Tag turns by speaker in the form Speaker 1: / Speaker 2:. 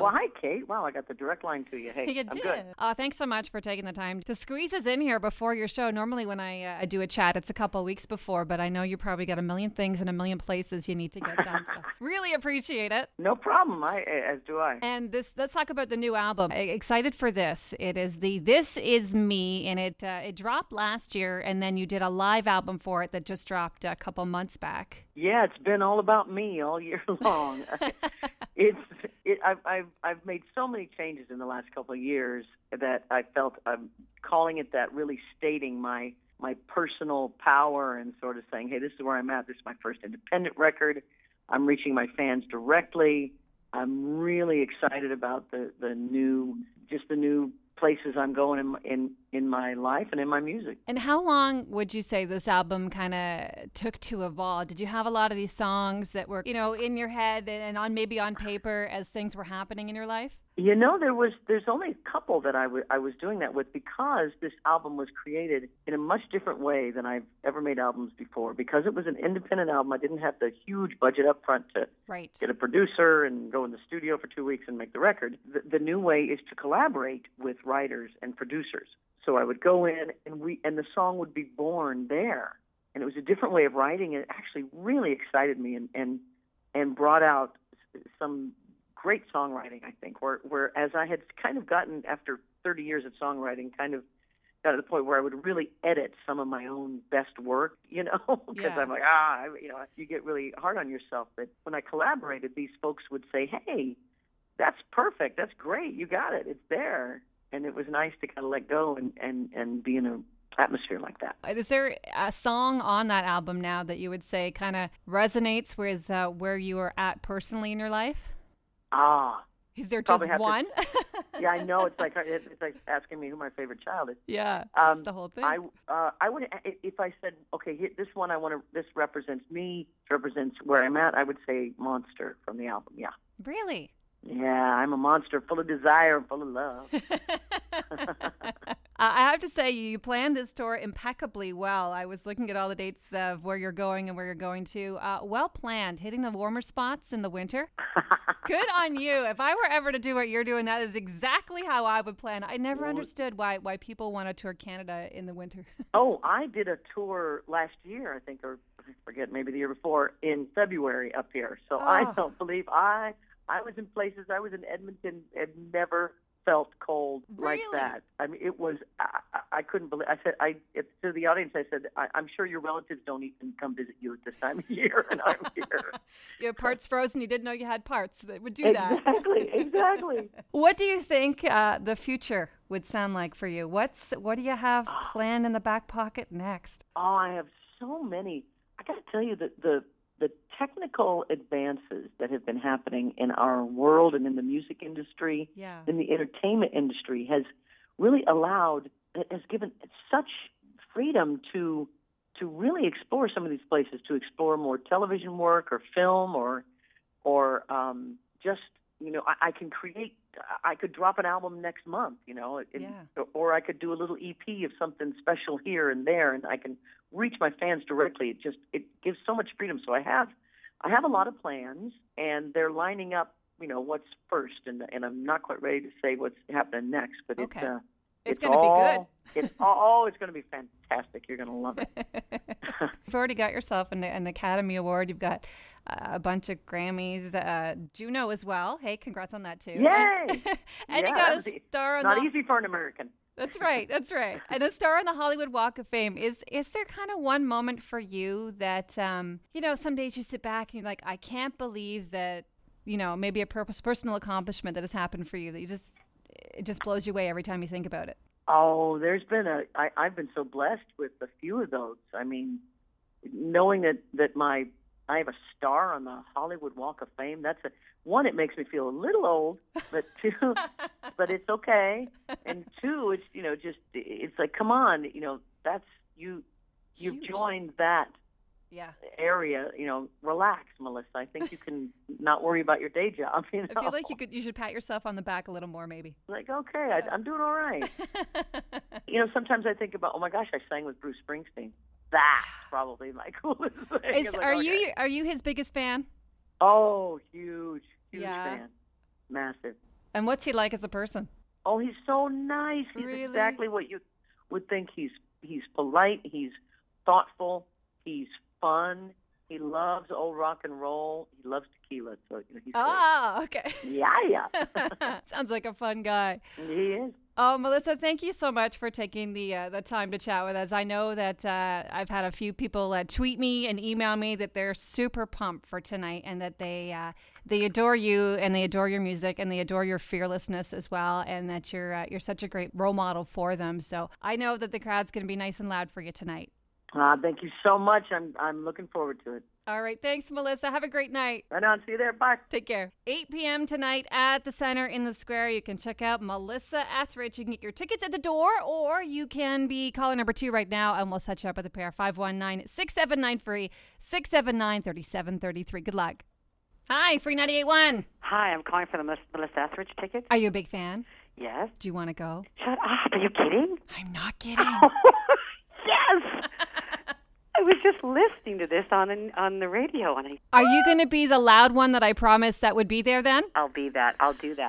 Speaker 1: Well, hi, Kate. Wow, I got the direct line to you. Hey,
Speaker 2: you
Speaker 1: I'm
Speaker 2: did.
Speaker 1: good.
Speaker 2: Uh, thanks so much for taking the time to squeeze us in here before your show. Normally, when I, uh, I do a chat, it's a couple weeks before, but I know you probably got a million things in a million places you need to get done. so really appreciate it.
Speaker 1: No problem. I as do I.
Speaker 2: And this, let's talk about the new album. I- excited for this. It is the "This Is M.E.," and it uh, it dropped last year, and then you did a live album for it that just dropped a couple months back.
Speaker 1: Yeah, it's been all about me all year long. it's it, I've I've I've made so many changes in the last couple of years that I felt I'm calling it that, really stating my my personal power and sort of saying, hey, this is where I'm at. This is my first independent record. I'm reaching my fans directly. I'm really excited about the the new just the new places I'm going in in in my life and in my music.
Speaker 2: And how long would you say this album kind of took to evolve? Did you have a lot of these songs that were, you know, in your head and on maybe on paper as things were happening in your life?
Speaker 1: You know, there was there's only a couple that I I was doing that with because this album was created in a much different way than I've ever made albums before. Because it was an independent album, I didn't have the huge budget up front to
Speaker 2: Right.
Speaker 1: get a producer and go in the studio for two weeks and make the record. The, the new way is to collaborate with writers and producers. So I would go in and we and the song would be born there. And it was a different way of writing. It actually really excited me and and and brought out some great songwriting. I think where where as I had kind of gotten after 30 years of songwriting, kind of got to the point where I would really edit some of my own best work, you know, because
Speaker 2: Yeah.
Speaker 1: I'm like, ah, I- you know, you get really hard on yourself. But when I collaborated, these folks would say, hey, that's perfect, that's great, you got it, it's there, and it was nice to kind of let go and and and be in a atmosphere like that.
Speaker 2: Is there a song on that album now that you would say kind of resonates with uh, where you are at personally in your life?
Speaker 1: Ah,
Speaker 2: Is there just
Speaker 1: have to-
Speaker 2: one?
Speaker 1: yeah, I know. It's like it's like asking me who my favorite child is.
Speaker 2: yeah.
Speaker 1: Um,
Speaker 2: the whole thing.
Speaker 1: I uh, I would if I said okay, this one I want to this represents me, represents where I'm at. I would say monster from the album. Yeah,
Speaker 2: really?
Speaker 1: yeah, I'm a monster, full of desire, and full of love.
Speaker 2: Uh, I have to say, you planned this tour impeccably well. I was looking at all the dates of where you're going and where you're going to. Uh, well planned, hitting the warmer spots in the winter. Good on you. If I were ever to do what you're doing, that is exactly how I would plan. I never understood why why people want to tour Canada in the winter.
Speaker 1: oh, I did a tour last year, I think, or I forget, maybe the year before, in February up here. So I
Speaker 2: Oh.
Speaker 1: don't believe I I was in places. I was in Edmonton and never felt cold like that. I mean, it was. I, I- couldn't believe. I said, I to the audience, I said, I, I'm sure your relatives don't even come visit you at this time of year, and I'm here.
Speaker 2: you have parts frozen. You didn't know you had parts that would do that.
Speaker 1: exactly, exactly.
Speaker 2: What do you think uh, the future would sound like for you? What's what do you have planned in the back pocket next?
Speaker 1: Oh, I have so many. I got to tell you that the the technical advances that have been happening in our world and in the music industry,
Speaker 2: Yeah.
Speaker 1: in the entertainment industry, has really allowed has given such freedom to to really explore some of these places, to explore more television work or film or or um, just you know I, I can create. I could drop an album next month, you know, and,
Speaker 2: Yeah.
Speaker 1: or I could do a little EP of something special here and there, and I can reach my fans directly. It just it gives so much freedom. So I have I have a lot of plans, and they're lining up. You know what's first, and and I'm not quite ready to say what's happening next, but
Speaker 2: Okay.
Speaker 1: it's uh,
Speaker 2: It's
Speaker 1: it's
Speaker 2: gonna be
Speaker 1: good. It's all, oh, it's going to be fantastic. You're going to love it.
Speaker 2: You've already got yourself an, an Academy Award. You've got uh, a bunch of Grammys, uh, Juno as well. Hey, congrats on that too.
Speaker 1: Yay!
Speaker 2: And, and you got a star on
Speaker 1: Not
Speaker 2: the.
Speaker 1: easy for an American.
Speaker 2: That's right. That's right. And a star on the Hollywood Walk of Fame. Is is there kind of one moment for you that um, you know, some days you sit back and you're like, I can't believe that, you know, maybe a purpose personal accomplishment that has happened for you that you just it just blows you away every time you think about it.
Speaker 1: Oh, there's been a. I, I've been so blessed with a few of those. I mean, knowing that that my I have a star on the Hollywood Walk of Fame. That's a one. It makes me feel a little old, but two, but it's okay. And two, it's you know just it's like come on, you know that's you. You've
Speaker 2: Huge.
Speaker 1: joined that
Speaker 2: Yeah.
Speaker 1: area. You know, relax, Melissa. I think you can not worry about your day job. You know,
Speaker 2: I feel like you could you should pat yourself on the back a little more maybe.
Speaker 1: like okay, I, I'm doing all right. You know, sometimes I think about, oh my gosh, I sang with Bruce Springsteen. That's probably my coolest thing.
Speaker 2: Is,
Speaker 1: like,
Speaker 2: are
Speaker 1: okay.
Speaker 2: you are you his biggest fan?
Speaker 1: Oh, huge, huge
Speaker 2: Yeah.
Speaker 1: fan, massive.
Speaker 2: And what's he like as a person?
Speaker 1: Oh, he's so nice. He's
Speaker 2: Really?
Speaker 1: exactly what you would think. He's he's polite. He's thoughtful. He's fun. He loves old rock and roll. He loves tequila. So you know, he's great.
Speaker 2: Ah, okay.
Speaker 1: yeah, yeah.
Speaker 2: Sounds like a fun guy.
Speaker 1: he is.
Speaker 2: Oh, Melissa, thank you so much for taking the uh, the time to chat with us. I know that uh, I've had a few people uh, tweet me and email me that they're super pumped for tonight and that they uh, they adore you and they adore your music and they adore your fearlessness as well and that you're uh, you're such a great role model for them. So I know that the crowd's going to be nice and loud for you tonight.
Speaker 1: Uh, thank you so much. I'm I'm looking forward to it.
Speaker 2: All right, thanks, Melissa. Have a great night.
Speaker 1: Right on. See you there. Bye.
Speaker 2: Take care. 8 p.m. tonight at the center in the square. You can check out Melissa Etheridge. You can get your tickets at the door, or you can be caller number two right now, and we'll set you up with a pair. 519 679 free, 679 3733. Good luck. Hi, Free 981.
Speaker 3: Hi, I'm calling for the Mel- Melissa Etheridge tickets.
Speaker 2: Are you a big fan?
Speaker 3: Yes.
Speaker 2: Do you want to go?
Speaker 3: Shut up. Are you kidding?
Speaker 2: I'm not kidding.
Speaker 3: I was just listening to this on on the radio, and I,
Speaker 2: Are you going to be the loud one that I promised that would be there then?
Speaker 3: I'll be that. I'll do that.